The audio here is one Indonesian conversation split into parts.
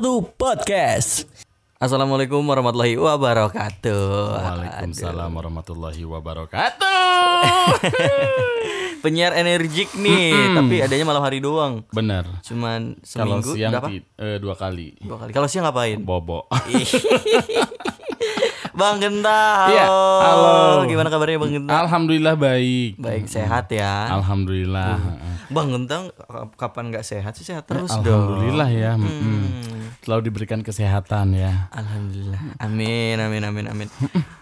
101 Podcast. Assalamualaikum warahmatullahi wabarakatuh. Waalaikumsalam warahmatullahi wabarakatuh. Penyiar energik nih, tapi adanya malam hari doang. Bener. Cuman Kalau seminggu siang berapa? eh, dua kali. Dua kali. Kalau siang ngapain? Bobo. Bang Genta, halo. Iya, halo. Gimana kabarnya Bang Genta? Alhamdulillah baik. Baik, sehat ya. Alhamdulillah. Bang Genta kapan nggak sehat sih? Sehat terus dong. Alhamdulillah ya. mm-mm. Selalu diberikan kesehatan ya. Alhamdulillah. Amin, amin, amin, amin.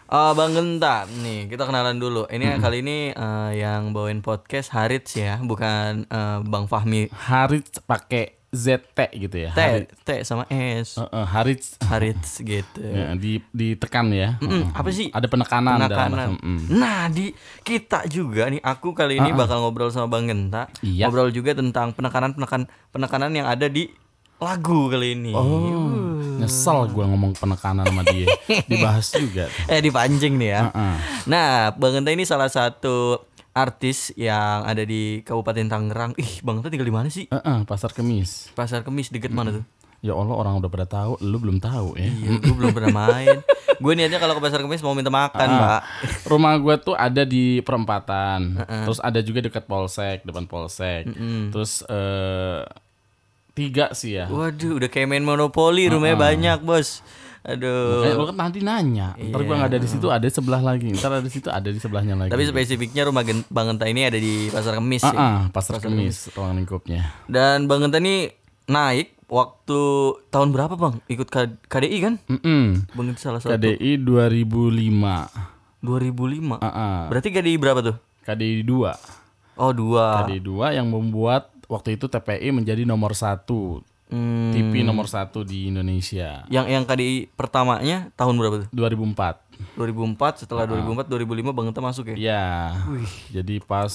Oh, Bang Genta, nih kita kenalan dulu. Ini kali ini eh, yang bawain podcast Harits ya, bukan eh, Bang Fahmi. Harit pakai ZT gitu ya. T, Harit. T sama S. Eh, eh, Harit Harits gitu. ya, di ditekan ya. Mm, apa sih? Ada penekanan, dalam Penekanan. bahasa- mm. Nah, di kita juga nih aku kali ini bakal ngobrol sama Bang Genta. Iya. Ngobrol juga tentang penekanan-penekanan penekanan yang ada di lagu kali ini. Oh, nyesel gua ngomong penekanan sama dia. Dibahas juga. tuh. Eh dipancing nih ya. Heeh. Nah, Bang Genta ini salah satu artis yang ada di Kabupaten Tangerang. Ih, Bang Genta tinggal di mana sih? Heeh, pasar kemis. Pasar Kemis deket mana tuh? Ya Allah orang udah pada tahu, lu belum tahu ya. Iya, gue belum pernah main. Gue niatnya kalau ke Pasar Kemis mau minta makan, Ah. Pak. Rumah gue tuh ada di perempatan, terus ada juga dekat polsek, depan polsek. Terus eh tiga sih ya. Waduh, udah kayak main monopoli, rumahnya banyak, Bos. Aduh. Eh, lu kan nanti nanya, ntar gue nggak ada di situ, ada di sebelah lagi, ntar ada di situ, ada di sebelahnya lagi. Tapi spesifiknya rumah Bang Genta ini ada di Pasar Kemis Ah, ya. ah, pasar kemis, ruang lingkupnya. Dan Bang Genta ini naik waktu tahun berapa, Bang? Ikut KDI kan? Mm-mm. Bang Genta salah satu. KDI 2005. 2005. Ah, ah. Berarti KDI berapa tuh? KDI 2. Oh, dua. KDI 2 yang membuat waktu itu TPI menjadi nomor satu Hmm, TV nomor satu di Indonesia. yang yang KDI pertamanya tahun berapa tuh? 2004. 2004 setelah 2004 2005 Bang Genta masuk ya. Ya. Jadi pas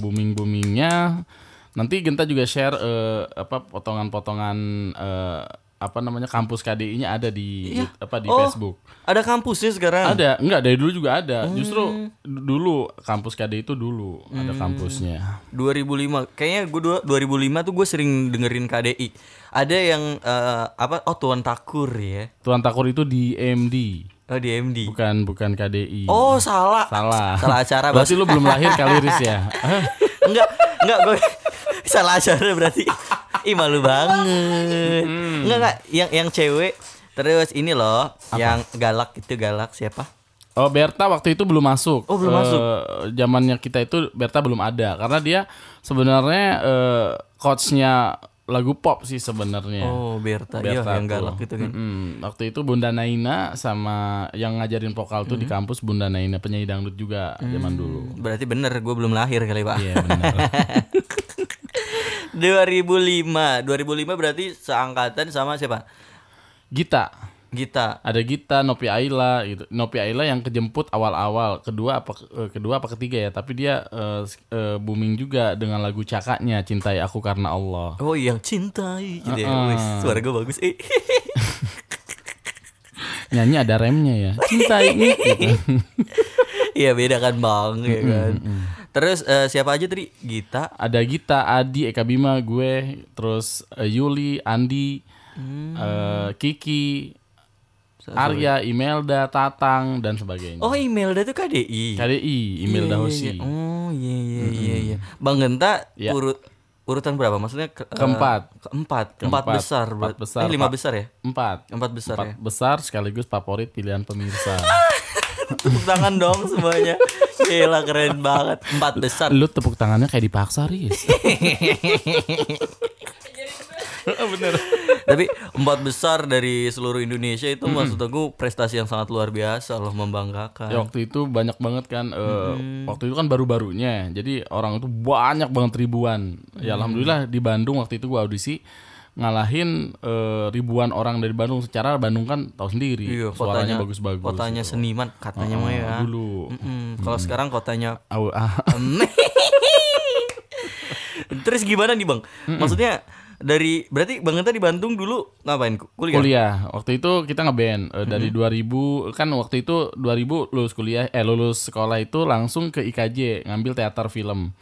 booming boomingnya nanti Genta juga share eh, apa potongan-potongan eh, apa namanya kampus KDI-nya ada di apa di Oh. Facebook. Ada kampusnya sekarang. Ada, enggak dari dulu juga ada. Justru d- dulu kampus KDI itu dulu ada kampusnya. 2005 kayaknya gue 2005 tuh gue sering dengerin KDI ada yang eh, apa oh Tuan Takur ya Tuan Takur itu di MD, oh di MD bukan bukan KDI. oh salah Salah. salah acara Berarti lu belum lahir kali Riz ya. Enggak enggak gue salah acara berarti ih malu banget Hmm. enggak enggak yang yang cewek terus ini loh yang galak itu galak siapa Oh Berta waktu itu belum masuk. Oh, belum Eh, masuk. Zamannya kita itu Berta belum ada karena dia sebenarnya eh, coachnya lagu pop sih sebenarnya. oh Berta, iya Berta yang tuh. galak itu kan Mm-mm. Waktu itu Bunda Naina sama yang ngajarin vokal tuh di Hmm. kampus Bunda Naina penyanyi dangdut juga zaman dulu. berarti bener gue belum lahir kali pak Iya benar. 2005 2005 berarti seangkatan sama siapa Gita. Gita Ada Gita, Nopi Aila gitu. Nopi Aila yang kejemput awal-awal, kedua apa eh, kedua apa ketiga ya, tapi dia s- eh, booming juga dengan lagu cakaknya Cintai Aku Karena Allah. Oh yang cintai gitu ya Uh-uh. Wih, Suara gue bagus eh. Nyanyi ada remnya ya. Cintai gitu. Iya beda kan bang ya kan Terus eh, siapa aja tadi Gita Ada Gita, Adi, Eka Bima, gue, terus eh, Yuli, Andi, eh, Kiki, Arya, Imelda, Tatang dan sebagainya. Oh Imelda tuh KDI KDI, Imelda Iya, iya, Hoshi. iya. Oh iya iya iya iya Bang Genta Iya. urut urutan berapa maksudnya ke- eh, Keempat. keempat empat Keempat. besar Empat besar, eh lima besar ya Empat. empat besar Empat ya besar sekaligus favorit pilihan pemirsa. tepuk tangan dong semuanya Gila keren banget empat besar Lu tepuk tangannya kayak dipaksa, Riz. Bener. Tapi empat besar dari seluruh Indonesia itu maksud aku prestasi yang sangat luar biasa loh membanggakan. Ya, waktu itu banyak banget kan eh, waktu itu kan baru-barunya. Jadi orang itu banyak banget ribuan. Ya alhamdulillah di Bandung waktu itu gua audisi ngalahin eh, ribuan orang dari Bandung secara Bandung kan tahu sendiri Iya, suaranya bagus-bagus. Kotanya gitu. seniman katanya mah ya. dulu. Kalau sekarang kotanya Au- ah, Terus gimana nih bang? Maksudnya dari berarti Bang Genta di Bandung dulu ngapain? Kuliah. kuliah. Waktu itu kita ngeband eh, dari 2000 kan waktu itu 2000 lulus kuliah eh lulus sekolah itu langsung ke IKJ ngambil teater film.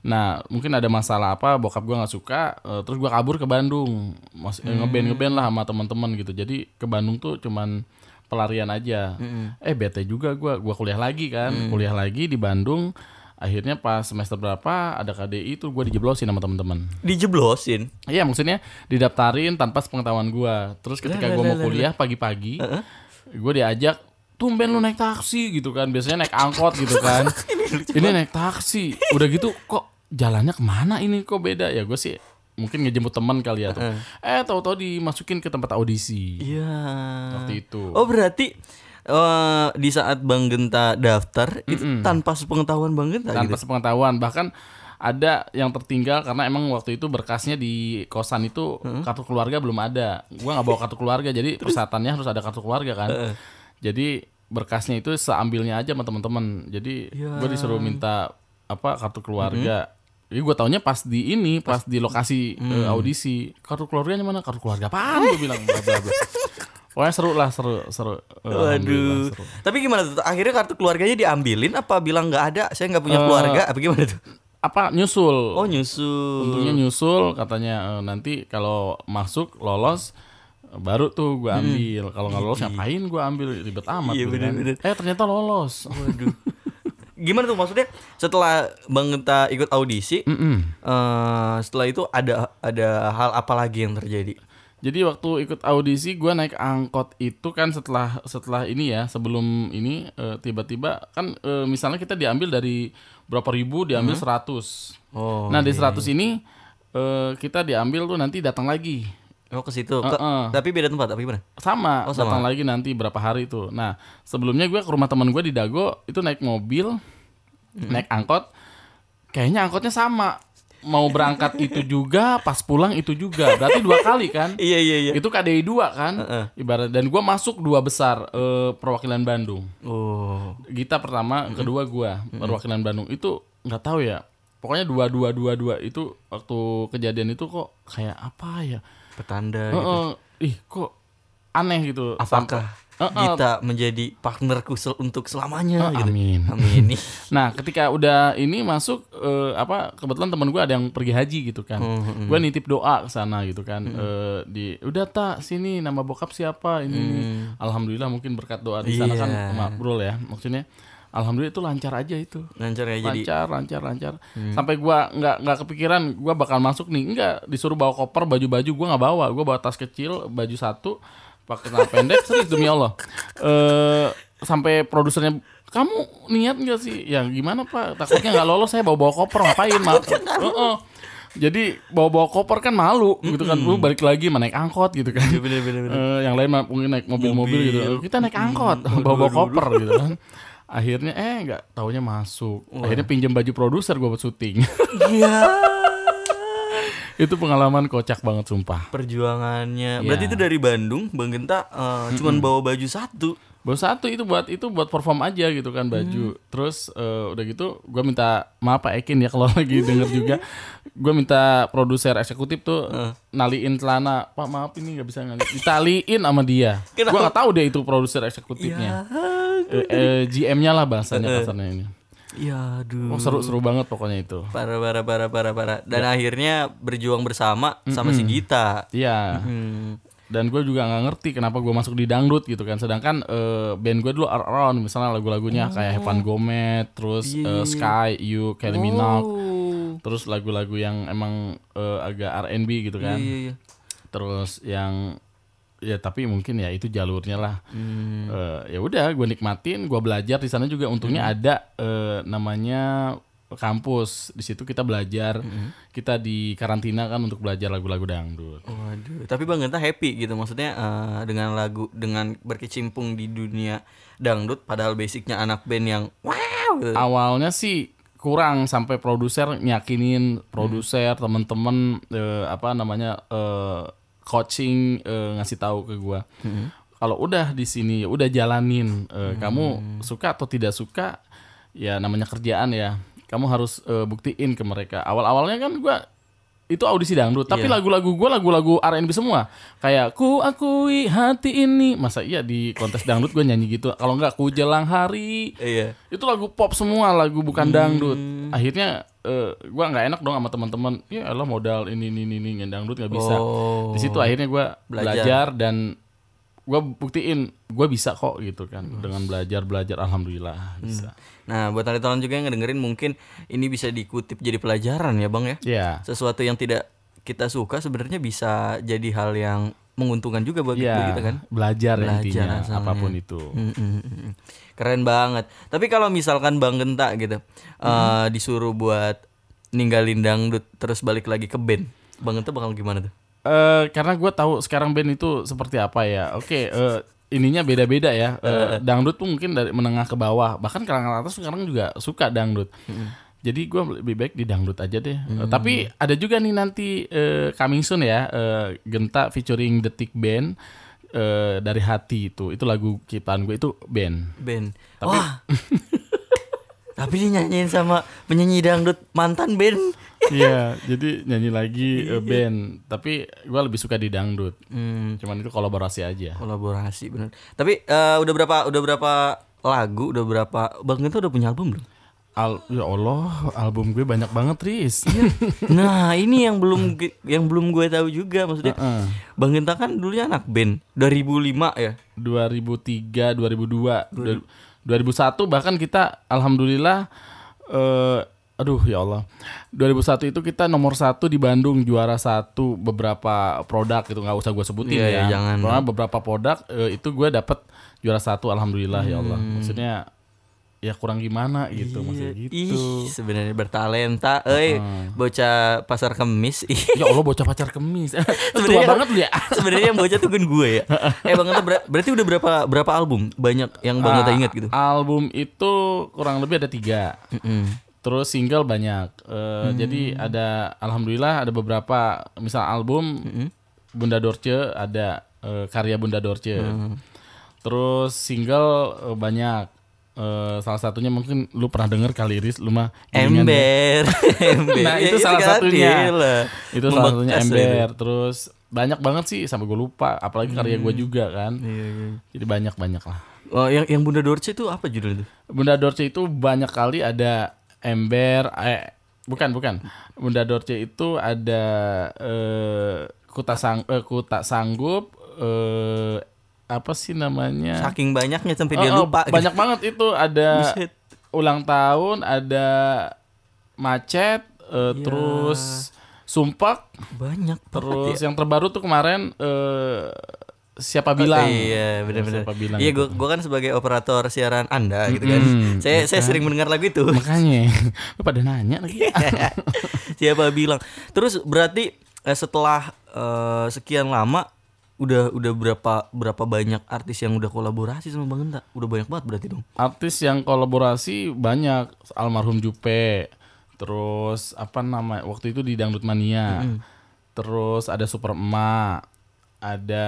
Nah mungkin ada masalah apa bokap gua nggak suka eh, terus gua kabur ke Bandung. Mas, eh, ngeband ngeband lah sama teman-teman gitu. Jadi ke Bandung tuh cuman pelarian aja. Eh bete juga gua. Gua kuliah lagi kan. Kuliah lagi di Bandung akhirnya pas semester berapa ada KDI tuh gue dijeblosin sama teman-teman Dijeblosin. Iya maksudnya didaftarin tanpa sepengetahuan gua. Terus ketika gua mau kuliah pagi-pagi, gua diajak tumben lu naik taksi gitu kan. Biasanya naik angkot gitu kan. ini naik taksi. Udah gitu kok jalannya ke mana ini kok beda ya gue sih mungkin ngejemput teman kali ya tuh. Eh tahu-tahu dimasukin ke tempat audisi. Iya. Waktu itu. Oh berarti eh, di saat Bang Genta daftar itu tanpa sepengetahuan Bang Genta tanpa gitu. sepengetahuan. Bahkan ada yang tertinggal karena emang waktu itu berkasnya di kosan itu kartu keluarga belum ada. Gua nggak bawa kartu keluarga jadi persyaratannya harus ada kartu keluarga kan. Jadi berkasnya itu seambilnya aja sama teman-teman. Jadi gue disuruh minta apa kartu keluarga. Jadi gue taunya pas di ini, pas di lokasi eh, audisi, kartu keluarganya mana? Kartu keluarga apaan? Gue bilang bla bla bla. Pokoknya seru lah, seru, seru. Waduh. seru. Tapi gimana tuh? Akhirnya kartu keluarganya diambilin apa bilang nggak ada? Saya nggak punya Eh, keluarga. Apa gimana tuh? Apa nyusul? Oh nyusul. Untungnya nyusul katanya eh, nanti kalau masuk lolos baru tuh gue ambil. Kalau nggak lolos ngapain gue ambil ribet amat. Iya, gitu kan. bener-bener. Eh ternyata lolos. Waduh. Gimana tuh maksudnya setelah Bang Genta ikut audisi, Mm-mm. eh, setelah itu ada ada hal apa lagi yang terjadi? Jadi waktu ikut audisi gue naik angkot itu kan setelah setelah ini ya sebelum ini eh, tiba-tiba kan eh, misalnya kita diambil dari berapa ribu diambil 100. Oh. nah di 100 ini eh, kita diambil tuh nanti datang lagi. Oh ke situ. Ke- Heeh. Tapi beda tempat apa gimana? sama, Oh, sama. datang lagi nanti berapa hari itu. Nah, sebelumnya gue ke rumah teman gue di Dago itu naik mobil, naik angkot. Kayaknya angkotnya sama. Mau berangkat itu juga, pas pulang itu juga. Berarti dua kali kan? Iya iya iya. Itu KDI 2 kan? Ibarat dan gue masuk dua besar eh, perwakilan Bandung. Oh. Gita pertama, kedua gua perwakilan Bandung. Itu nggak tahu ya. Pokoknya dua dua dua dua itu waktu kejadian itu kok kayak apa ya? Petanda Heeh, gitu. ih kok aneh gitu. Apakah Heeh. kita menjadi partnerku sel- untuk selamanya Eh, gitu? amin. Amin. Nah, ketika udah ini masuk eh, apa kebetulan teman gue ada yang pergi haji gitu kan. Hmm, Gue nitip doa ke sana gitu kan. Eh, di udah tak sini nama bokap siapa ini. ini. Alhamdulillah mungkin berkat doa di sana kan Hmm. Iya. makbrul ya. Maksudnya alhamdulillah itu lancar aja itu. Lancar ya jadi. lancar lancar lancar Hmm. sampai gua nggak nggak kepikiran gua bakal masuk nih enggak disuruh bawa koper baju baju gua nggak bawa gua bawa tas kecil baju satu pakai celana pendek serius demi Allah eh sampai produsernya kamu niat nggak sih ya gimana pak takutnya nggak lolos saya bawa bawa koper ngapain mak Heeh. jadi bawa bawa koper kan malu gitu kan lu balik lagi mana naik angkot gitu kan Iya, bener bener bener. Eh, yang lain mah mungkin naik mobil-mobil gitu. Kita naik angkot, bawa-bawa koper gitu kan. Akhirnya eh nggak taunya masuk. Akhirnya pinjam baju produser gue buat syuting. Iya. Itu pengalaman kocak banget sumpah. Perjuangannya. Iya. Berarti itu dari Bandung, Bang Genta eh, cuman bawa baju satu. Baru satu itu buat itu buat perform aja gitu kan baju. Terus eh, udah gitu gue minta maaf Pak Ekin ya kalau lagi denger juga. Gue minta produser eksekutif tuh naliin celana. Pak maaf ini nggak bisa ngali. Ditaliin sama dia. Gue nggak tahu dia itu produser eksekutifnya. Eh, eh, GM-nya lah bahasanya kasarnya ini. Ya aduh. Oh seru seru banget pokoknya itu. Parah parah parah parah parah. Dan Ya. akhirnya berjuang bersama sama si Gita. Iya. Hmm. Dan gue juga nggak ngerti kenapa gue masuk di dangdut gitu kan. Sedangkan eh, band gue dulu around misalnya lagu-lagunya kayak Heaven Gomez, terus eh, Sky, You, Kylie Minogue, Oh. terus lagu-lagu yang emang eh, agak R&B gitu kan. Iya, iya. Terus yang ya tapi mungkin ya itu jalurnya lah. Hmm. Eh, ya udah gue nikmatin, gue belajar di sana juga untungnya ada eh, namanya kampus. Di situ kita belajar. Kita di karantina kan untuk belajar lagu-lagu dangdut. Waduh, tapi Bang Genta happy gitu maksudnya eh, dengan lagu dengan berkecimpung di dunia dangdut padahal basicnya anak band yang wow gitu. Awalnya sih kurang sampai produser nyakinin produser temen-temen eh, apa namanya eh, coaching eh, ngasih tahu ke gua. Kalau udah di sini ya udah jalanin. Eh, kamu suka atau tidak suka ya namanya kerjaan ya. Kamu harus eh, buktiin ke mereka. Awal-awalnya kan gua itu audisi dangdut, tapi Iya. lagu-lagu gue lagu-lagu R&B semua. Kayak ku akui hati ini, masa iya di kontes dangdut gue nyanyi gitu. Kalau enggak ku jelang hari, Iya. itu lagu pop semua, lagu bukan dangdut. Akhirnya eh, gua nggak enak dong sama teman-teman. Ya Allah modal ini ini ini, ini dangdut nggak bisa. Oh. Di situ akhirnya gua Belajar. belajar dan gua buktiin gua bisa kok gitu kan dengan belajar belajar alhamdulillah bisa. Nah, buat teman-teman juga yang ngedengerin mungkin ini bisa dikutip jadi pelajaran ya, Bang ya. Ya. Sesuatu yang tidak kita suka sebenarnya bisa jadi hal yang menguntungkan juga bagi Ya, kita kan. belajar, Belajar intinya asalnya. apa pun itu. Mm, mm, mm. Keren banget. Tapi kalau misalkan Bang Genta gitu eh, disuruh buat ninggalin dangdut terus balik lagi ke band, Bang Genta bakal gimana tuh? Eh karena gue tahu sekarang band itu seperti apa ya. Oke, eh, ininya beda-beda ya. Eh, dangdut tuh mungkin dari menengah ke bawah. Bahkan kalangan atas sekarang juga suka dangdut. Jadi gue lebih baik di dangdut aja deh. Eh, tapi ada juga nih nanti eh, coming soon ya. eh, Genta featuring Detik Band eh, dari hati itu. Itu lagu ciptaan gue itu band. Band. Wah. Tapi dia nyanyiin sama penyanyi dangdut mantan band. Iya, jadi nyanyi lagi eh, band. Tapi gue lebih suka di dangdut. Hmm, Cuman itu kolaborasi aja. kolaborasi bener. Tapi eh, udah berapa udah berapa lagu, udah berapa Bang Genta udah punya album belum? Al ya Allah, album gue banyak banget, Riz. Nah, ini yang belum yang belum gue tahu juga maksudnya. Heeh. Bang Genta kan dulunya anak band 2005 ya. 2003, 2002, du- 2001 bahkan kita alhamdulillah eh aduh ya Allah. 2001 itu kita nomor satu di Bandung juara satu beberapa produk itu nggak usah gue sebutin Iya, ya. jangan. Pokoknya beberapa produk eh, itu gue dapet juara satu alhamdulillah ya Allah. Maksudnya ya kurang gimana gitu maksudnya gitu. Ih, sebenarnya bertalenta. Eh, bocah pasar kemis. Ya Allah bocah pacar kemis. Sebenarnya- banget lu ya. sebenarnya yang bocah tuh kan gue ya. Eh, Bang ber- berarti udah berapa berapa album? Banyak yang Bang Ah, ingat gitu. Album itu kurang lebih ada tiga. Mm-mm. Terus single banyak. Eh, Jadi ada alhamdulillah ada beberapa misal album Bunda Dorce ada eh, karya Bunda Dorce. Terus single eh, banyak. Eh, salah satunya mungkin lu pernah denger kali Riz lu mah. Ember. Ember. Nah, Ya, itu salah kan, satunya. gila. Itu salah satunya Ember. Terus banyak banget sih sampai gue lupa apalagi karya gue juga kan. Iya, iya. Jadi banyak-banyak lah. Oh, yang yang Bunda Dorce itu apa judulnya itu? Bunda Dorce itu banyak kali ada ember eh bukan bukan. Bunda Dorce itu ada eh kuta sang eh, kuta sanggup eh apa sih namanya? Saking banyaknya sampai dia Oh, oh, lupa. gitu. banyak banget itu ada Buset. ulang tahun, ada macet, eh, Iya. terus sumpak, Banyak terus ya. yang terbaru tuh kemarin eh siapa bilang? Iya, benar-benar. Siapa bilang? Iya, gua, gua kan sebagai operator siaran Anda gitu kan. Mm-mm, Saya saya sering mendengar lagu itu. Makanya, lu pada nanya lagi. Siapa bilang? Terus berarti eh, setelah eh, sekian lama udah udah berapa berapa banyak artis yang udah kolaborasi sama Bang Genta? Udah banyak banget berarti dong. artis yang kolaborasi banyak. Almarhum Jupe terus apa nama waktu itu di Dangdut Mania. Terus ada Super Emak ada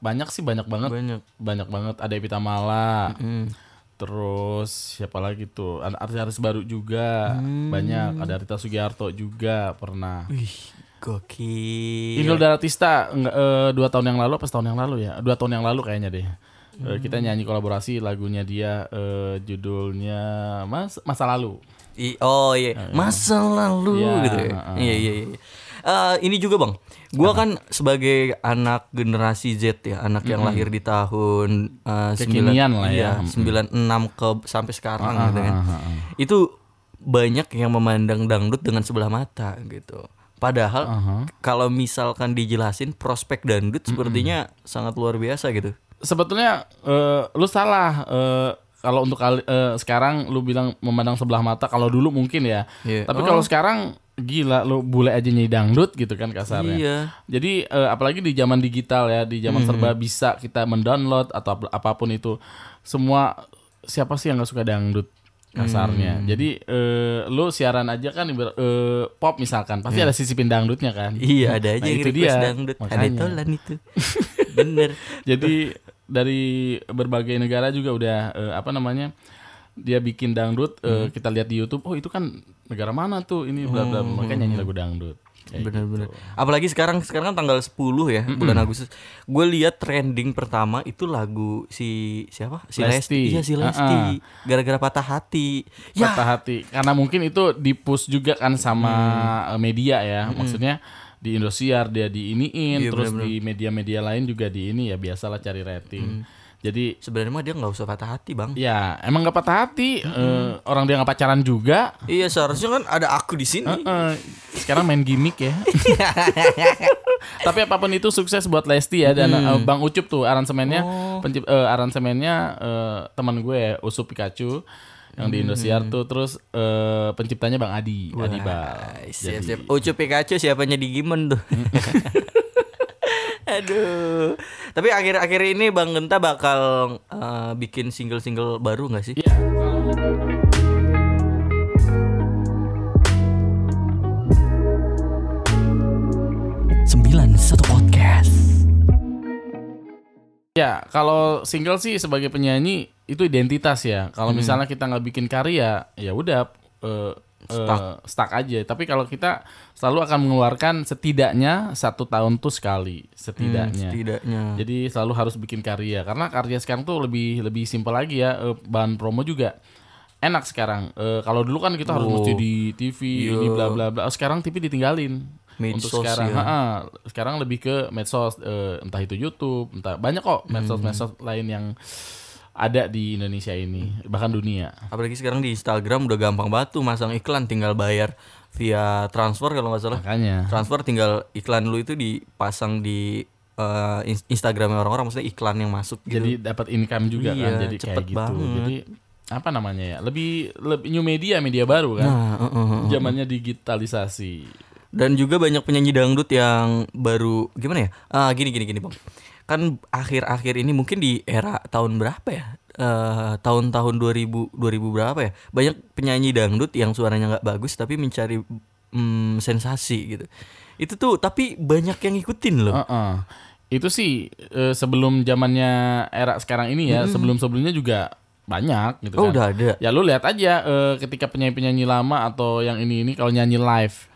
banyak sih banyak banget. Banyak. banyak banget. Ada Evita Mala. Hmm. terus siapa lagi tuh? Ada artis-artis baru juga. Banyak. Ada Rita Sugiarto juga pernah. Wih, gokil. Inul Daratista enggak, eh, dua tahun yang lalu apa setahun yang lalu ya dua tahun yang lalu kayaknya deh Eh, kita nyanyi kolaborasi lagunya dia eh, judulnya mas masa lalu I- oh iya, masa lalu Iya, gitu ya. heeh. Iya iya iya. Eh, ini juga bang, gua kan sebagai anak generasi Z ya, anak yang lahir di tahun eh, Kekinian lah iya, ya. 96 ke sampai sekarang gitu kan. ah, ah. Itu banyak yang memandang dangdut dengan sebelah mata gitu. Padahal Aha. kalau misalkan dijelasin prospek dangdut sepertinya sangat luar biasa gitu. sebetulnya eh, lu salah eh, kalau untuk eh, sekarang lu bilang memandang sebelah mata kalau dulu mungkin ya Iya. tapi Oh. kalau sekarang gila lu bule aja nyanyi dangdut gitu kan kasarnya Iya. Jadi eh, apalagi di zaman digital ya, di zaman serba bisa kita mendownload atau ap- apa pun itu, semua siapa sih yang nggak suka dangdut kasarnya. Jadi eh, lu siaran aja kan eh, pop misalkan, pasti ada sisipin dangdutnya kan. Iya ada aja Nah, yang itu dia. dangdut. Ada Makanya. tolan itu. Bener. Jadi dari berbagai negara juga udah eh, apa namanya? Dia bikin dangdut, eh, kita lihat di YouTube, oh itu kan negara mana tuh? Ini bla bla, bla. makanya nyanyi lagu dangdut. Kayak Bener-bener. gitu. Apalagi sekarang sekarang kan tanggal 10 ya bulan Agustus. Gue lihat trending pertama itu lagu si siapa? Si Lesti. Lesti. Iya si Lesti. Gara-gara patah hati. Ya. patah hati karena mungkin itu dipush juga kan sama Hmm. eh, media ya maksudnya di Indosiar dia diiniin Iya, terus bener-bener. di media-media lain juga di ini ya biasalah cari rating Hmm. Jadi Sebenarnya mah dia nggak usah patah hati bang. ya emang nggak patah hati. Eh, orang dia nggak pacaran juga. Iya seharusnya kan ada aku di sini. Eh, sekarang main gimmick ya. Tapi apa pun itu sukses buat Lesti ya dan eh, Bang Ucup tuh aransemennya pencip- eh, aransemennya eh, teman gue Usup Pikachu yang di Indosiar tuh. Terus eh, penciptanya Bang Adi Adi Bal. Siap siap. Ucup Pikachu siapanya di Gimen tuh. Aduh. Tapi akhir-akhir ini Bang Genta bakal eh, bikin single-single baru nggak sih? Iya. 91 podcast. Ya, kalau single sih sebagai penyanyi itu identitas ya. Kalau misalnya kita nggak bikin karya, ya udah eh, eh, stuck. aja. Tapi kalau kita selalu akan mengeluarkan setidaknya satu tahun tuh sekali, setidaknya. Setidaknya. Jadi selalu harus bikin karya karena karya sekarang tuh lebih lebih simpel lagi ya. Eh, bahan promo juga enak sekarang. Eh, kalau dulu kan kita harus Oh. mesti di TV ini bla bla bla. Oh, Sekarang TV ditinggalin. Medsos Untuk sekarang, ya. Ha-ha. sekarang lebih ke medsos, eh, entah itu YouTube, entah banyak kok medsos-medsos Hmm. lain yang ada di Indonesia ini, bahkan dunia. Apalagi sekarang di Instagram udah gampang banget tuh masang iklan tinggal bayar via transfer kalau nggak salah. Makanya, Transfer tinggal iklan lu itu dipasang di ins- Instagramnya orang-orang maksudnya iklan yang masuk gitu. jadi dapat income juga Iya, kan, jadi kayak cepet gitu. banget. Jadi apa namanya ya? Lebih lebih new media, media baru kan. Nah, eh, eh, eh. Zamannya digitalisasi. Dan juga banyak penyanyi dangdut yang baru gimana ya? Ah gini gini gini bang. Kan akhir-akhir ini mungkin di era tahun berapa ya? Eh, tahun-tahun 2000 2000 berapa ya? Banyak penyanyi dangdut yang suaranya nggak bagus tapi mencari mm, sensasi gitu. Itu tuh tapi banyak yang ngikutin loh. Heeh. Itu sih eh, sebelum zamannya era sekarang ini ya, sebelum-sebelumnya juga banyak gitu oh kan. udah ada. Ya lu lihat aja eh, ketika penyanyi-penyanyi lama atau yang ini ini kalau nyanyi live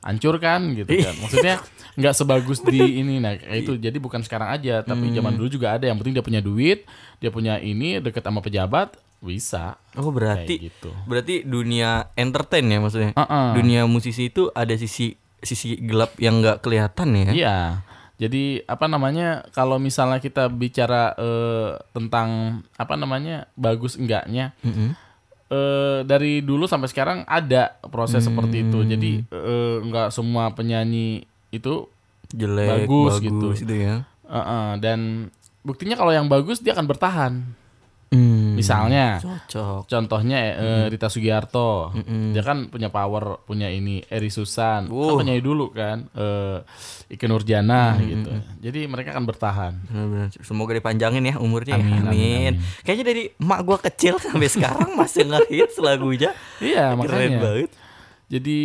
hancur kan gitu kan. Maksudnya nggak sebagus di ini nah itu. Jadi bukan sekarang aja, tapi zaman dulu juga ada yang penting dia punya duit, dia punya ini deket sama pejabat bisa Oh berarti kayak gitu. berarti dunia entertain ya maksudnya. Heeh. Dunia musisi itu ada sisi sisi gelap yang nggak kelihatan ya. Iya. Jadi apa namanya kalau misalnya kita bicara eh, tentang apa namanya bagus enggaknya Mm-mm. Eh, dari dulu sampai sekarang ada proses seperti itu. Jadi eh, enggak semua penyanyi itu Jelek, Bagus bagus, gitu. gitu ya. eh, eh, dan buktinya kalau yang bagus dia akan bertahan. Hmm, Misalnya cocok. contohnya eh, Rita Sugiarto. Dia kan punya power, punya ini Eri Susan. Kan Wow. penyanyi dulu kan eh Ike Nurjana gitu. Jadi mereka akan bertahan. Benar-benar. Semoga dipanjangin ya umurnya. ya. Amin, Amin. amin, amin. Kayaknya dari emak gua kecil sampai sekarang masih ngehits lagunya. Iya, Keren makanya. banget. Jadi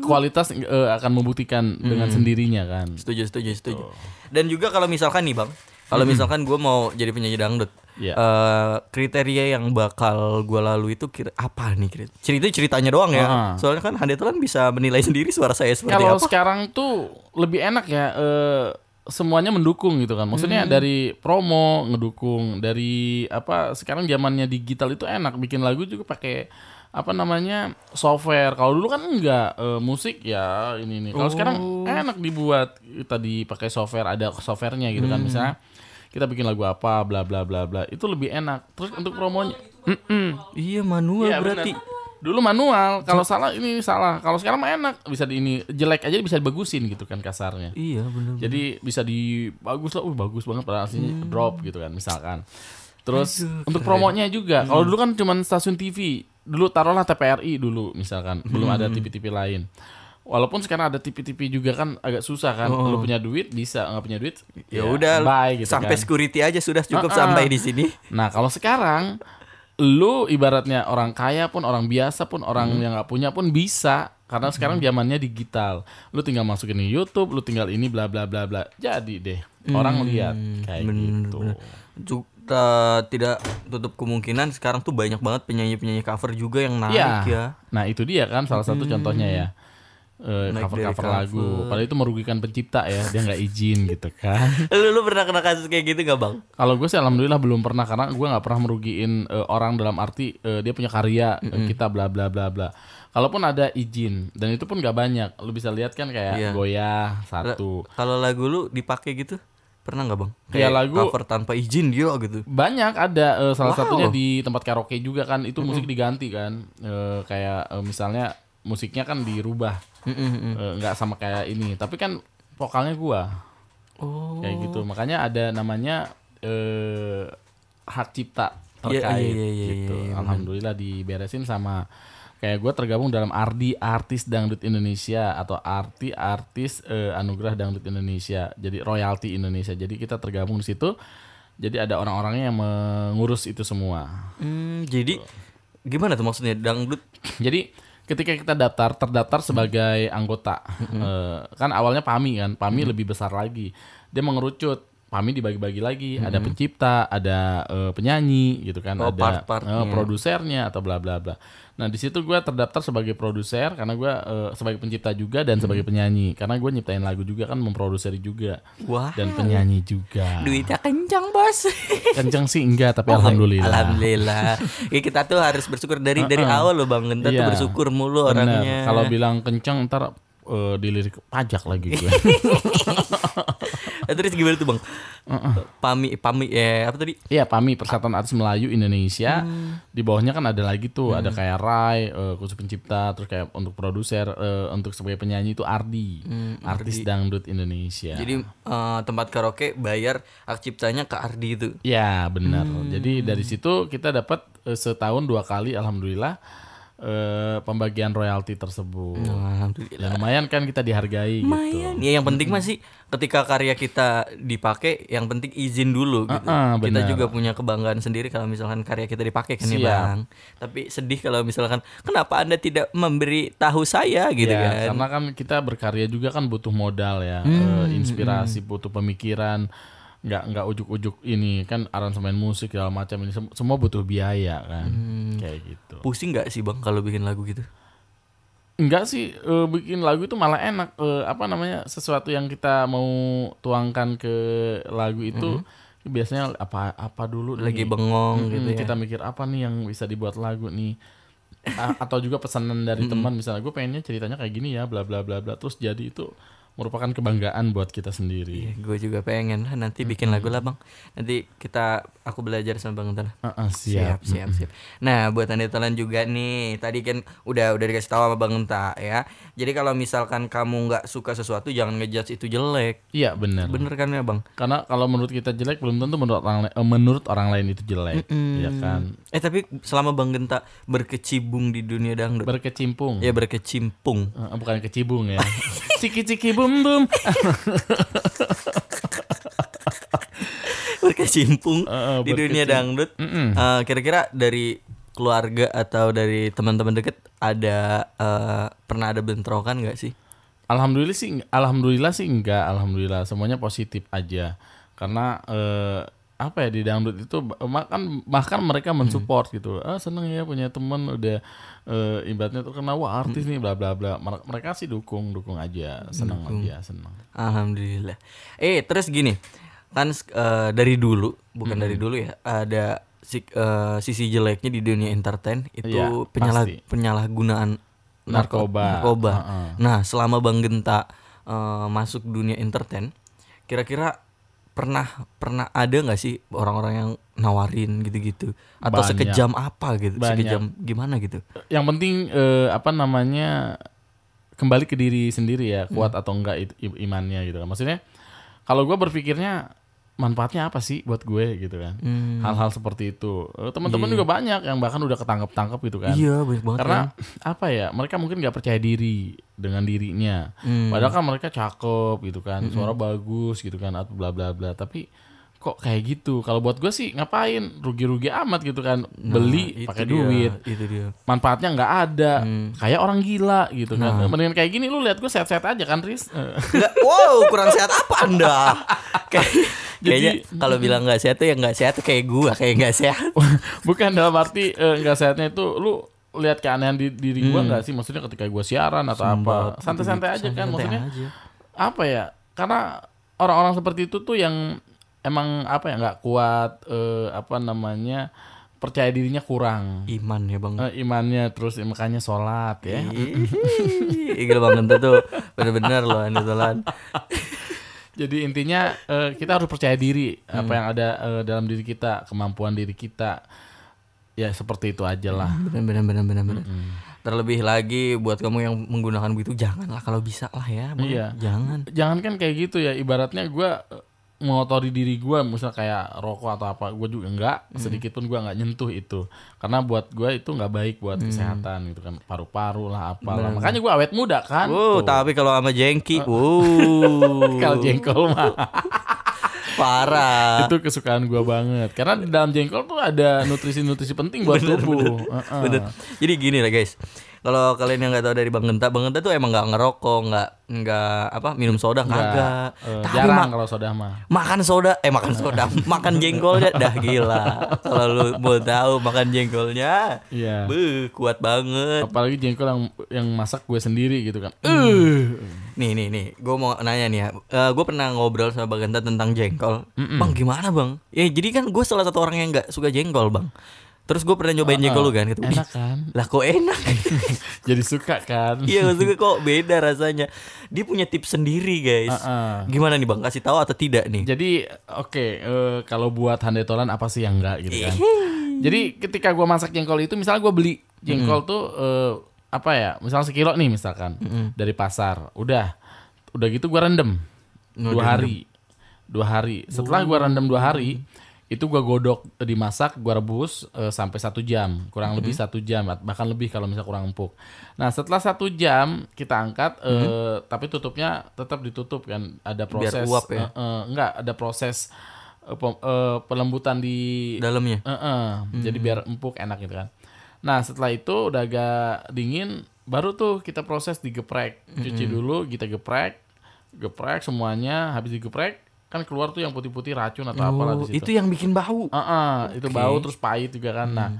kualitas eh, akan membuktikan dengan Hmm. sendirinya kan. Setuju, setuju, setuju. Dan juga kalau misalkan nih, Bang, kalau misalkan gua mau jadi penyanyi dangdut, Iya. eh, kriteria yang bakal gua lalui itu kira apa nih kira? Cerita ceritanya doang ya. Ah. Soalnya kan Handetelan bisa menilai sendiri suara saya seperti Kalau apa. sekarang tuh lebih enak ya eh, semuanya mendukung gitu kan. Hmm. Maksudnya dari promo ngedukung, dari apa sekarang zamannya digital itu enak bikin lagu juga pakai apa namanya software. Kalau dulu kan enggak eh, musik ya ini nih. Kalau sekarang Oh. enak dibuat tadi pakai software ada softwarenya gitu Hmm. kan misalnya kita bikin lagu apa bla bla bla bla itu lebih enak. Terus untuk promonya Mm-mm. Iya, manual Iya, berarti. benar. Dulu manual, kalau salah ini salah. Kalau sekarang mah enak, bisa di ini jelek aja bisa dibagusin gitu kan kasarnya. Iya, benar. Jadi bisa di bagus lah, uh, bagus banget padahal aslinya drop gitu kan misalkan. Terus untuk promonya juga, kalau dulu kan cuman stasiun TV, dulu taruhlah TPRI dulu misalkan, belum ada TV-TV lain. Walaupun sekarang ada TV-TV juga kan agak susah kan, lu punya duit bisa, nggak punya duit Ya udah, bye gitu sampai kan. security aja sudah cukup Ah-ah. sampai di sini. Nah kalau sekarang lu ibaratnya orang kaya pun orang biasa pun orang Hmm. yang nggak punya pun bisa karena sekarang zamannya digital. Lu tinggal masukin di YouTube, lu tinggal ini bla bla bla bla. Jadi deh orang lihat kayak Hmm, bener, gitu. bener. Juga tidak tutup kemungkinan sekarang tuh banyak banget penyanyi-penyanyi cover juga yang naik Iya. ya. Nah itu dia kan salah satu contohnya ya. Eh, Naik dari cover-cover lagu. Padahal itu merugikan pencipta ya, dia nggak izin gitu kan. Lu, lu pernah kena kasus kayak gitu gak bang? Kalau gue sih alhamdulillah belum pernah karena gue nggak pernah merugiin eh, orang dalam arti eh, dia punya karya eh, kita bla bla bla bla. Kalaupun ada izin dan itu pun nggak banyak, lu bisa lihat kan kayak Iya. goyah satu. Kalau lagu lu dipakai gitu pernah nggak bang? Iya, lagu- cover tanpa izin dia gitu. Banyak ada eh, salah Wow. satunya di tempat karaoke juga kan itu musik diganti kan Eh, kayak eh, misalnya musiknya kan dirubah. Eh, nggak sama kayak ini. Tapi kan vokalnya gua. Oh. kayak gitu. Makanya ada namanya eh hak cipta Iya, terkait iya, iya, iya, gitu iya, benar. alhamdulillah diberesin sama kayak gua tergabung dalam Ardi Artis Dangdut Indonesia atau Arti Artis eh, Anugerah Dangdut Indonesia. Jadi royalti Indonesia. Jadi kita tergabung di situ. Jadi ada orang-orangnya yang mengurus itu semua. Hmm, jadi gimana tuh maksudnya dangdut? Jadi ketika kita daftar terdaftar sebagai anggota eh, kan awalnya PAMI kan PAMI lebih besar lagi. Dia mengerucut PAMI dibagi-bagi lagi ada pencipta ada eh, penyanyi gitu kan Oh, ada part-partnya. eh, produsernya atau bla bla bla nah di situ gue terdaftar sebagai produser karena gue eh, sebagai pencipta juga dan sebagai penyanyi karena gue nyiptain lagu juga kan memproduksi juga Wah. dan penyanyi juga Duitnya kencang bos. kenceng sih enggak tapi alhamdulillah Oh, Alhamdulillah. Ya, kita tuh harus bersyukur dari dari awal loh bang. Tuh Iya. bersyukur mulu Bener. orangnya. Kalau bilang kenceng ntar eh, dilirik pajak lagi gue. Eh, Terus gimana tuh bang? Pami pami eh apa tadi? Iya, PAMI Persatuan Artis Melayu Indonesia. Hmm. Di bawahnya kan ada lagi tuh, ada kayak Rai, eh, khusus pencipta, terus kayak untuk produser, eh, untuk sebagai penyanyi itu Ardi, artis dangdut Indonesia. Hmm, Jadi eh, tempat karaoke bayar hak ciptanya ke Ardi itu. Ya benar. Hmm. Jadi dari situ kita dapat eh, setahun dua kali, alhamdulillah eh, pembagian royalti tersebut. Alhamdulillah. Ya lumayan kan kita dihargai Lumayan. gitu. Ya yang penting masih ketika karya kita dipakai, yang penting izin dulu gitu. Ah, ah, kita juga punya kebanggaan sendiri kalau misalkan karya kita dipakai kan ya Siap. bang. Tapi sedih kalau misalkan kenapa anda tidak memberi tahu saya gitu ya, kan? karena kan kita berkarya juga kan butuh modal ya, Hmm, eh, inspirasi, butuh pemikiran, nggak nggak ujuk-ujuk ini kan aransemen musik segala macam ini sem- semua butuh biaya kan, Hmm. kayak gitu. Pusing nggak sih bang kalau bikin lagu gitu? Enggak sih, eh, bikin lagu itu malah enak. Eh, apa namanya sesuatu yang kita mau tuangkan ke lagu itu biasanya apa apa dulu Hmm. Lagi nih. bengong Mm-mm, gitu ya? Kita mikir apa nih yang bisa dibuat lagu nih. A- atau juga pesanan dari teman misalnya gue pengennya ceritanya kayak gini ya bla bla bla bla terus jadi itu merupakan kebanggaan buat kita sendiri. Iya, gue juga pengen lah nanti bikin lagu lah bang. Nanti kita aku belajar sama bang Tan. Ah, ah, Siap, siap. siap, siap. Nah, buat anda telan juga nih, tadi kan udah udah dikasih tahu sama Bang Enta ya. Jadi kalau misalkan kamu nggak suka sesuatu, jangan ngejudge itu jelek. Iya benar. Bener kan ya Bang? Karena kalau menurut kita jelek belum tentu menurut orang eh, menurut orang lain itu jelek, ya kan. Eh tapi selama Bang Genta berkecimpung di dunia dangdut, Berkecimpung. ya berkecimpung. Eh, bukan kecibung ya. Ciki-ciki bum bum. berkecimpung Eh, eh, di dunia dangdut. Mm-mm. Eh, kira-kira dari keluarga atau dari teman-teman deket ada eh, pernah ada bentrokan nggak sih? Alhamdulillah sih, alhamdulillah sih enggak, alhamdulillah semuanya positif aja. Karena eh, apa ya di dangdut itu bahkan bahkan mereka mensupport gitu. Ah seneng ya punya temen udah eh, ibaratnya terkenal wah artis nih bla bla bla. Mer- Mereka sih dukung, dukung aja, seneng aja, seneng. Alhamdulillah. Eh terus gini, kan eh, dari dulu, bukan dari dulu ya, ada si- eh, sisi jeleknya di dunia entertain itu Iya, penyalah pasti. penyalahgunaan narko- Narkoba. narkoba. Heeh. Nah selama Bang Genta eh, masuk dunia entertain, kira-kira pernah pernah ada nggak sih orang-orang yang nawarin gitu-gitu atau Banyak. sekejam apa gitu, Banyak. sekejam gimana gitu? Yang penting eh, apa namanya kembali ke diri sendiri ya, kuat atau enggak imannya gitu kan. Maksudnya kalau gua berpikirnya manfaatnya apa sih buat gue gitu kan. Hmm. Hal-hal seperti itu. Eh, Teman-teman juga banyak yang bahkan udah ketangkep-tangkep gitu kan. Iya banyak banget Karena kan. apa ya? Mereka mungkin nggak percaya diri dengan dirinya. Hmm. Padahal kan mereka cakep gitu kan, suara bagus gitu kan, atau bla bla bla. Tapi kok kayak gitu? Kalau buat gue sih ngapain? Rugi-rugi amat gitu kan. Beli Nah, Itu pakai duit. Itu dia. Manfaatnya nggak ada. Kayak orang gila gitu kan. Nah. Mendingan kayak gini lu lihat gue sehat-sehat aja kan, Riz. Enggak, wow, kurang sehat apa Anda? Kayak kayaknya kalau bilang nggak sehat tuh ya nggak sehat tuh kayak gua, kayak nggak sehat. Bukan dalam arti eh, nggak sehatnya itu lu lihat keanehan di diri gua nggak sih? Maksudnya ketika gua siaran atau apa? Santai-santai aja kan Santai maksudnya. aja. Apa ya? Karena orang-orang seperti itu tuh yang emang apa ya nggak kuat eh, apa namanya percaya dirinya kurang. Iman ya bang. Eh, imannya terus ya, makanya sholat ya. Gila bang Genta tuh bener-bener loh ini Tolan. Jadi intinya eh, kita harus percaya diri Hmm. apa yang ada eh, dalam diri kita, kemampuan diri kita. Ya seperti itu aja lah. Bener bener bener bener bener. Terlebih lagi buat kamu yang menggunakan begitu janganlah kalau bisa lah ya. Bang. Iya. Jangan. Jangan kan kayak gitu ya. Ibaratnya gua eh, mengotori diri gua misal kayak rokok atau apa, gua juga enggak sedikit pun gua nggak nyentuh itu. Karena buat gua itu nggak baik buat kesehatan gitu kan. Paru-paru lah apalah. Makanya gua awet muda kan. Wow, Tuh. tapi kalau sama Jengki, wow, Kalau jengkol mah parah. itu kesukaan gua banget. Karena di dalam jengkol tuh ada nutrisi-nutrisi penting buat tubuh. Heeh. Bener. Jadi gini lah guys. Kalau kalian yang nggak tahu dari Bang Genta, Bang Genta tuh emang nggak ngerokok, nggak nggak apa minum soda kagak. Eh, Tapi jarang ma- kalau soda mah. makan soda, eh makan soda, makan jengkolnya dah gila. Kalau lu mau tahu makan jengkolnya, Iya. beuh, kuat banget. Apalagi jengkol yang yang masak gue sendiri gitu kan. Eh. Nih nih nih, gue mau nanya nih ya. gue pernah ngobrol sama Bang Genta tentang jengkol. Bang gimana bang? Ya jadi kan gue salah satu orang yang nggak suka jengkol bang. Terus gue pernah nyobain jengkol lu kan, gitu. Enak kan? Lah kok enak? Jadi suka kan? Iya maksudnya kok beda rasanya. Dia punya tips sendiri guys. Heeh. Gimana nih bang? Kasih tahu atau tidak nih? Jadi oke eh, kalau buat handetolan apa sih yang enggak gitu kan? Jadi ketika gua masak jengkol itu misalnya gua beli jengkol tuh eh, apa ya? Misalnya sekilo nih misalkan dari pasar. Udah. Udah gitu gua rendem. dua hari. Dua hari. Setelah gua rendem dua hari itu gua godok eh, dimasak gua rebus eh, sampai satu jam. Kurang lebih satu jam bahkan lebih kalau misal kurang empuk. Nah setelah satu jam kita angkat eh, tapi tutupnya tetap ditutup kan. Ada proses uap ya? eh, eh, enggak ada proses eh, pelembutan di Dalamnya. Eh, eh, jadi biar empuk enak gitu kan. Nah setelah itu udah agak dingin baru tuh kita proses digeprek. Cuci dulu kita geprek geprek semuanya habis digeprek kan keluar tuh yang putih-putih racun atau apalah Oh, di situ itu yang bikin bau. Ah, ah, itu Oke. bau terus pahit juga kan. Nah,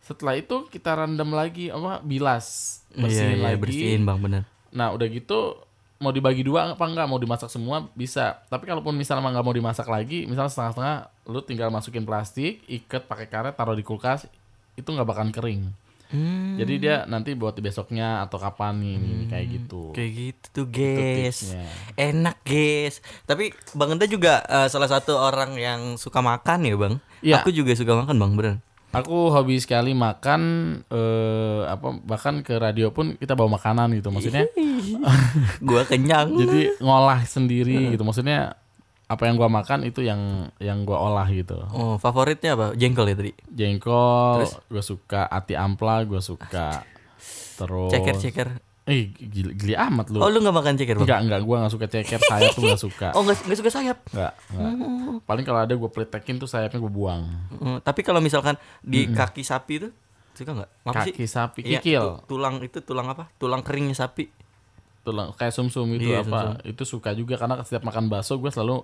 setelah itu kita rendam lagi apa bilas bersihin iya, iya, lagi. bersihin bang bener. Nah, udah gitu mau dibagi dua apa enggak mau dimasak semua bisa. Tapi kalaupun misalnya nggak mau dimasak lagi, misalnya setengah-setengah, lu tinggal masukin plastik, ikat pakai karet, taruh di kulkas, itu nggak bakalan kering. Hmm, Jadi dia nanti buat besoknya atau kapan nih, nih, kayak gitu. kayak gitu tuh guys. tipsnya. Enak guys. Tapi Bang Genta juga eh, salah satu orang yang suka makan ya bang. Iya. Aku juga suka makan bang bener. Aku hobi sekali makan eh apa bahkan ke radio pun kita bawa makanan gitu. Maksudnya Gua kenyang. jadi ngolah sendiri gitu maksudnya apa yang gua makan itu yang yang gua olah gitu Oh favoritnya apa? Jengkol ya tadi. jengkol gua suka ati ampla gua suka terus Ceker ceker. eh gili, gili amat lu Oh lu nggak makan ceker bang? enggak enggak gua nggak suka ceker sayap tuh nggak suka Oh nggak nggak suka sayap. enggak enggak paling kalau ada gua pletekin tuh sayapnya gua buang Oh, tapi kalau misalkan di kaki sapi tuh suka nggak? Apa sih? kaki sapi Iya, kikil tu- tulang itu tulang apa? Tulang keringnya sapi. Tulang kayak sumsum itu Iya, apa itu suka juga karena setiap makan bakso gua selalu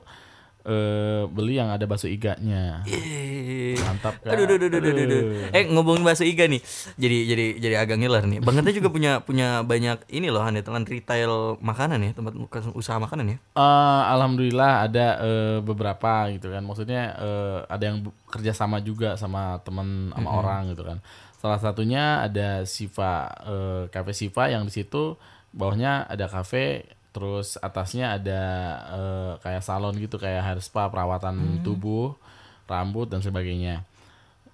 eh, beli yang ada bakso iganya Eh. mantap kan Aduh, aduh, aduh, aduh, aduh, aduh. Eh ngomongin bakso iga nih, jadi jadi jadi agak ngiler nih. Bang juga punya punya banyak ini loh, teman retail makanan ya, tempat usaha makanan ya. Eh, alhamdulillah ada eh, beberapa gitu kan. Maksudnya eh, ada yang kerja sama juga sama teman sama orang gitu kan. Salah satunya ada Siva eh, Cafe Siva yang di situ bawahnya ada kafe terus atasnya ada eh, kayak salon gitu kayak hair spa perawatan tubuh, rambut dan sebagainya.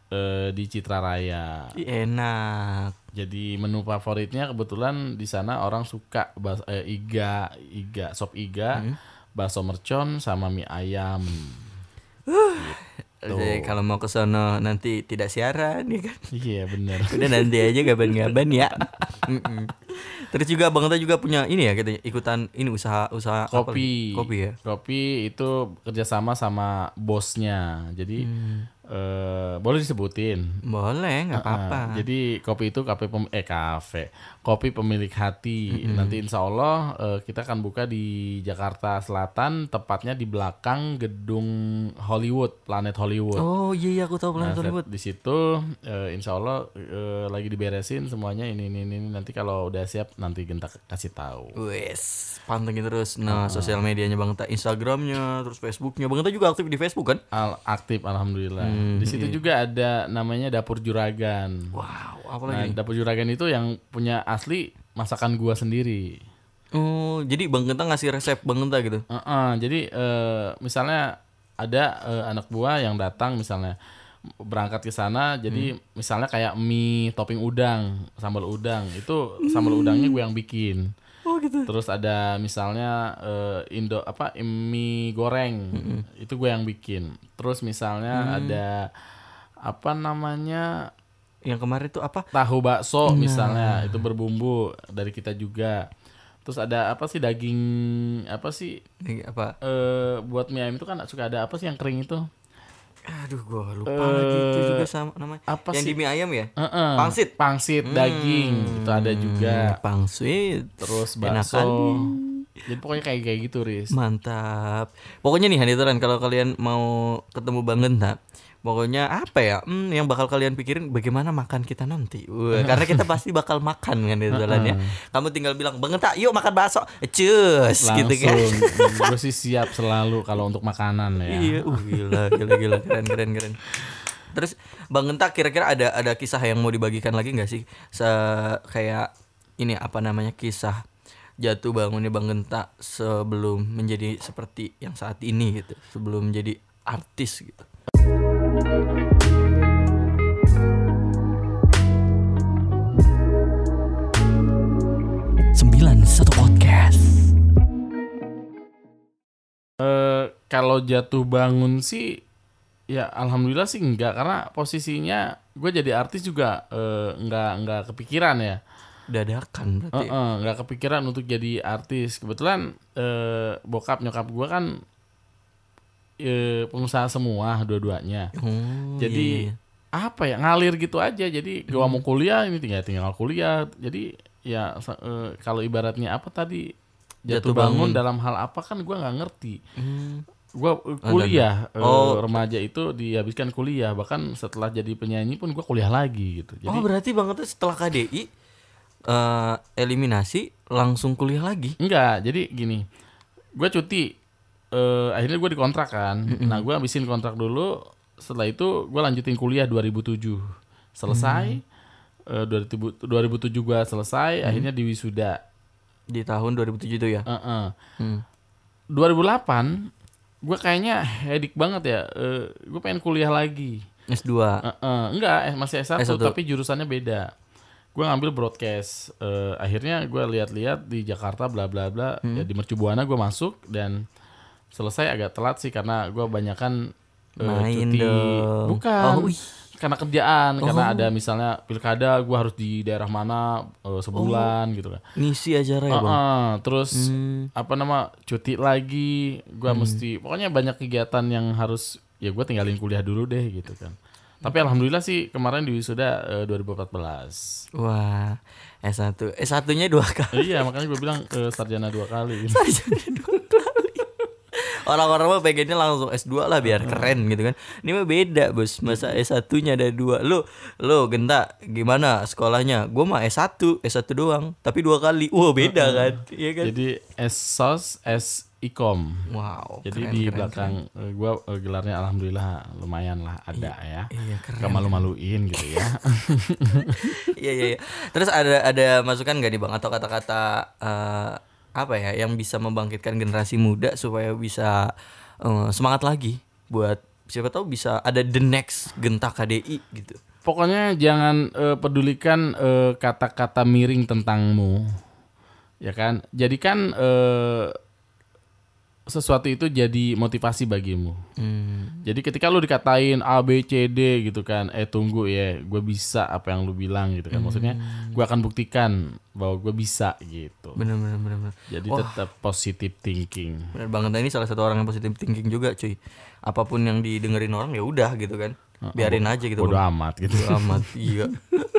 Eh, di Citra Raya. Enak. Jadi menu favoritnya kebetulan di sana orang suka bas eh, iga, iga, sop iga, bakso mercon sama mie ayam. Jadi kalau mau ke sono nanti tidak siaran ya kan. Iya bener. Udah nanti aja kapan-kapan ya. Terus juga Bang Genta juga punya ini ya katanya ikutan ini usaha usaha apa Kopi. lagi? Kopi ya. Kopi itu kerjasama sama bosnya. Jadi eh, boleh disebutin. Boleh, nggak apa-apa. Jadi kopi itu kafe pem eh kafe, kopi pemilik hati. Nanti insya Allah eh, kita akan buka di Jakarta Selatan, tepatnya di belakang gedung Hollywood, Planet Hollywood. Oh iya iya aku tahu Nah, Planet Hollywood. di situ eh, insya Allah eh, lagi diberesin semuanya ini, ini ini nanti kalau udah siap nanti Genta kasih tahu. Wes, pantengin terus. Nah, sosial medianya Bang Ta, Instagramnya, terus Facebooknya. Bang Ta juga aktif di Facebook kan? Al aktif alhamdulillah. Hmm, di situ juga ada namanya dapur juragan. Wow, apa Nah, dapur juragan itu yang punya asli masakan gua sendiri. Oh, jadi Bang Genta ngasih resep Bang Genta gitu. Heeh, jadi eh, misalnya ada eh, anak buah yang datang misalnya berangkat ke sana jadi Hmm. misalnya kayak mie topping udang sambal udang itu sambal udangnya gue yang bikin Oh gitu. terus ada misalnya eh, indo apa mie goreng Hmm. itu gue yang bikin terus misalnya ada apa namanya Yang kemarin tuh apa? tahu bakso Nah. misalnya itu berbumbu dari kita juga terus ada apa sih daging apa sih Ini apa? eh buat mie ayam itu kan suka ada apa sih yang kering itu? Aduh, gua lupa lagi itu juga sama namanya. Eh, apa yang sih? di mie ayam ya? Heeh. Pangsit. Hmm. Pangsit daging itu ada juga. Pangsit. Terus Enak bakso. kali. Jadi pokoknya kayak kayak gitu, Riz. Mantap. Pokoknya nih Handitoran kalau kalian mau ketemu Bang Genta, pokoknya apa ya? Hmm, yang bakal kalian pikirin bagaimana makan kita nanti. Wah, karena kita pasti bakal makan kan Handitoran ya. Kamu tinggal bilang, "Bang Genta, yuk makan bakso." Cus gitu kan. Langsung. Gue sih siap selalu kalau untuk makanan ya. Iya, uh, gila, gila, gila, keren, keren, keren. Terus Bang Genta kira-kira ada ada kisah yang mau dibagikan lagi nggak sih? Se kayak ini apa namanya kisah jatuh bangunnya Bang Genta sebelum menjadi seperti yang saat ini gitu, sebelum menjadi artis gitu. Sembilan satu podcast. Eh, kalau jatuh bangun sih ya alhamdulillah sih enggak karena posisinya gue jadi artis juga eh, enggak enggak kepikiran ya. Dadakan berarti. Heeh, nggak kepikiran untuk jadi artis. Kebetulan eh, bokap nyokap gue kan eh, pengusaha semua dua-duanya. Oh, Jadi iya, iya. apa ya ngalir gitu aja. Jadi gua mau kuliah ini tinggal tinggal kuliah. Jadi ya eh, kalau ibaratnya apa tadi Jatuh jatuh bangun, bangun. dalam hal apa kan gua nggak ngerti. Hmm. Gua eh, kuliah Oh. remaja itu dihabiskan kuliah bahkan setelah jadi penyanyi pun gua kuliah lagi gitu. Jadi oh berarti Bang Genta setelah KDI eh eliminasi langsung kuliah lagi. Enggak, jadi gini, gue cuti, eh, akhirnya gue dikontrak kan. Nah gue habisin kontrak dulu, setelah itu gue lanjutin kuliah 2007, selesai, eh, 2000 2007 gue selesai, akhirnya di wisuda. Di tahun 2007 itu ya. Heeh. Hmm. 2008, gue kayaknya hedik banget ya, gue pengen kuliah lagi. S2. Heeh, enggak, eh, masih S1, S1. tapi jurusannya beda. Gue ngambil broadcast. Eh, akhirnya gue lihat-lihat di Jakarta bla bla bla. Hmm. Ya, di Mercubuana gue masuk dan selesai agak telat sih karena gue banyakan Main cuti. dong. Bukan. Oh, wih. karena kerjaan, karena Oh. ada misalnya pilkada, gue harus di daerah mana eh, sebulan gitu kan. Ngisi acara ya, Bang. Heeh, terus Hmm. apa nama cuti lagi, gue mesti pokoknya banyak kegiatan yang harus ya gue tinggalin kuliah dulu deh gitu kan. Tapi alhamdulillah sih kemarin di wisuda eh, 2014. Wah, S1. S1-nya dua kali. Eh, iya makanya gue bilang eh, sarjana dua kali. Sarjana dua kali. Orang-orang mah pengennya langsung S2 lah biar keren gitu kan. Ini mah beda, Bos. Masa S1-nya ada dua. Lu lu Genta gimana sekolahnya? Gua mah S1, S1 doang, tapi dua kali. Wah, beda kan? Iya kan? Jadi S-sos, S ikom. Wow. Jadi keren, di keren, belakang eh, gua eh, gelarnya alhamdulillah lumayan lah ada ya. Iya, keren. Gak malu-maluin gitu ya. Iya iya. iya. Terus ada ada masukan gak nih bang atau kata-kata eh, apa ya yang bisa membangkitkan generasi muda supaya bisa eh, semangat lagi buat siapa tahu bisa ada the next genta KDI gitu. Pokoknya jangan eh, pedulikan eh, kata-kata miring tentangmu. Ya kan? Jadikan eh, sesuatu itu jadi motivasi bagimu. Hmm. Jadi ketika lu dikatain A B C D gitu kan, eh tunggu ya, gue bisa apa yang lu bilang gitu kan. Maksudnya gue akan buktikan bahwa gue bisa gitu. Bener bener bener. bener. Jadi Wah. tetap positive thinking. Bener banget Nah, ini salah satu orang yang positif thinking juga cuy. Apa pun yang didengerin orang ya udah gitu kan. biarin aja gitu Bang. amat gitu. Bodo amat iya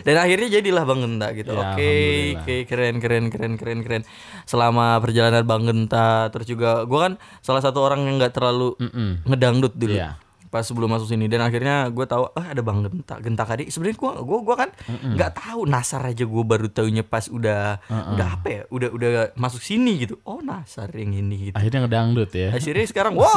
dan akhirnya jadilah Bang Genta gitu. Ya, oke oke keren keren keren keren keren. Selama perjalanan Bang Genta terus juga gua kan salah satu orang yang nggak terlalu Mm-mm. ngedangdut dulu Iya. pas sebelum masuk sini. Dan akhirnya gue tahu ah ada bang genta genta kadi. Sebenarnya gua gua gua kan nggak tahu nasar aja gue baru tahunya pas udah udah apa ya udah udah masuk sini gitu. Oh nasar yang ini gitu. Akhirnya ngedangdut ya. akhirnya sekarang wow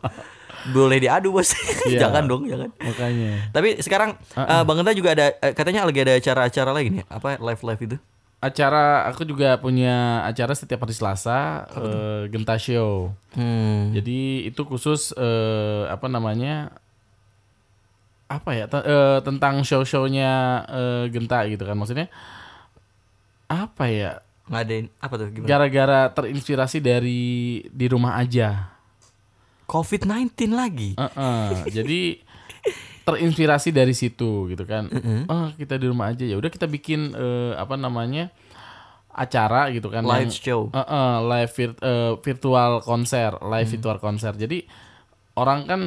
boleh diadu bos Iya. jangan dong jangan Makanya. tapi sekarang eh, bang genta juga ada eh, katanya lagi ada acara-acara lagi nih apa live live itu Acara aku juga punya acara setiap hari Selasa eh, Genta Show. hmm. Jadi itu khusus eh, apa namanya? Apa ya? te- eh, tentang show-shownya eh, Genta gitu kan. Maksudnya apa ya? ngadain apa tuh gimana Gara-gara terinspirasi dari di rumah aja. Covid 19 lagi Heeh, jadi terinspirasi dari situ gitu kan. Oh, kita di rumah aja ya. Udah kita bikin eh, apa namanya? acara gitu kan live yang- show Heeh, live vir- eh, virtual konser, live virtual konser. Jadi orang kan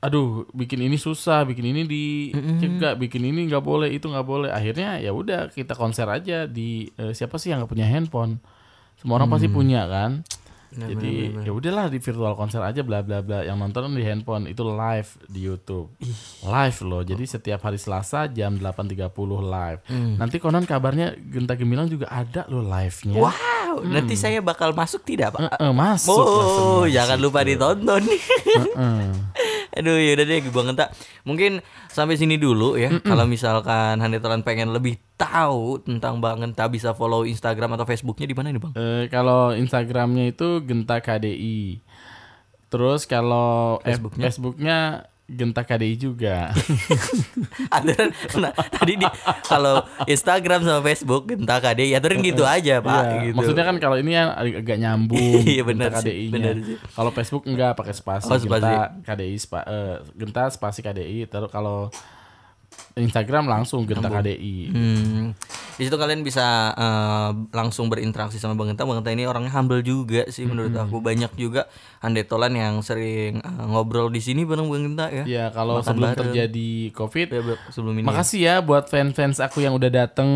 aduh bikin ini susah, bikin ini dicegah, bikin ini nggak boleh, itu nggak boleh. Akhirnya ya udah kita konser aja di eh, siapa sih yang nggak punya handphone? Semua orang pasti punya kan. Benar, Jadi ya udahlah di virtual konser aja bla bla bla. Yang nonton di handphone itu live di YouTube. Live loh. Jadi setiap hari Selasa jam 8.30 live. Nanti konon kabarnya Genta Gemilang juga ada loh live-nya. Wow, nanti saya bakal masuk tidak, Pak? Eh, masuk Oh, jangan lupa ditonton. Heeh. Aduh, ya udah deh Bang Genta. Mungkin sampai sini dulu ya. Kalau misalkan Handetolan pengen lebih tahu tentang Bang Genta bisa follow Instagram atau Facebooknya di mana nih, Bang? Eh, kalau Instagramnya itu Genta KDI. Terus kalau Facebooknya? Facebooknya Genta KDI juga. Aturan nah, tadi di kalau Instagram sama Facebook Genta KD ya aturan gitu aja, Pak, Iya, gitu. Maksudnya kan kalau ini yang ag- agak nyambung Iya, benar benar sih. Kalau Facebook enggak pakai spasi, Oh, spasi. Genta KDI spa, eh, Genta spasi KDI. Terus kalau Instagram langsung Genta KDI. Hmm. Di situ kalian bisa eh, langsung berinteraksi sama Bang Genta. Bang Genta ini orangnya humble juga sih menurut aku. Banyak juga handetolan yang sering eh, ngobrol di sini bareng Bang Genta ya. Ya kalau Makan sebelum bareng. terjadi COVID, Ya, sebelum ini. ya. Makasih ya buat fans-fans aku yang udah dateng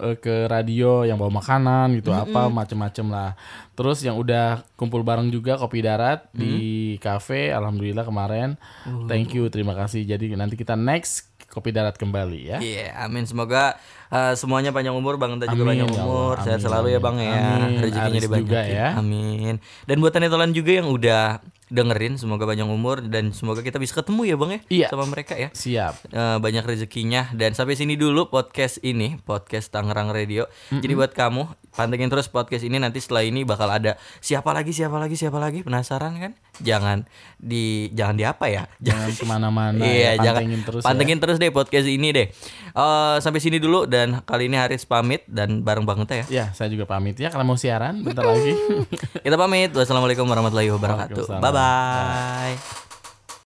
eh, ke radio yang bawa makanan gitu apa macem-macem lah. Terus yang udah kumpul bareng juga kopi darat di cafe alhamdulillah kemarin. Thank you, terima kasih. Jadi nanti kita next kopi darat kembali ya. Iya, amin. Semoga eh, semuanya panjang umur, Bang Genta juga Amin, panjang ya umur, sehat selalu ya. Bang ya. Amin. Rezekinya dibanyakin. juga ya. Amin. Dan buat handetolan juga yang udah dengerin, semoga panjang umur dan semoga kita bisa ketemu ya, Bang ya, Iya. sama mereka ya. Siap. Eh, banyak rezekinya dan sampai sini dulu podcast ini podcast Tangerang Radio. Jadi buat kamu pantengin terus podcast ini nanti setelah ini bakal ada siapa lagi siapa lagi siapa lagi penasaran kan? Jangan di jangan di apa ya? Jangan ke mana-mana. iya, ya. jangan Pantengin terus pantengin terus deh podcast ini deh. Eh, sampai sini dulu dan kali ini Haris pamit dan bareng banget ya. ya. Ya, saya juga pamit ya karena mau siaran bentar lagi. Kita pamit. Wassalamualaikum warahmatullahi wabarakatuh. Bye bye.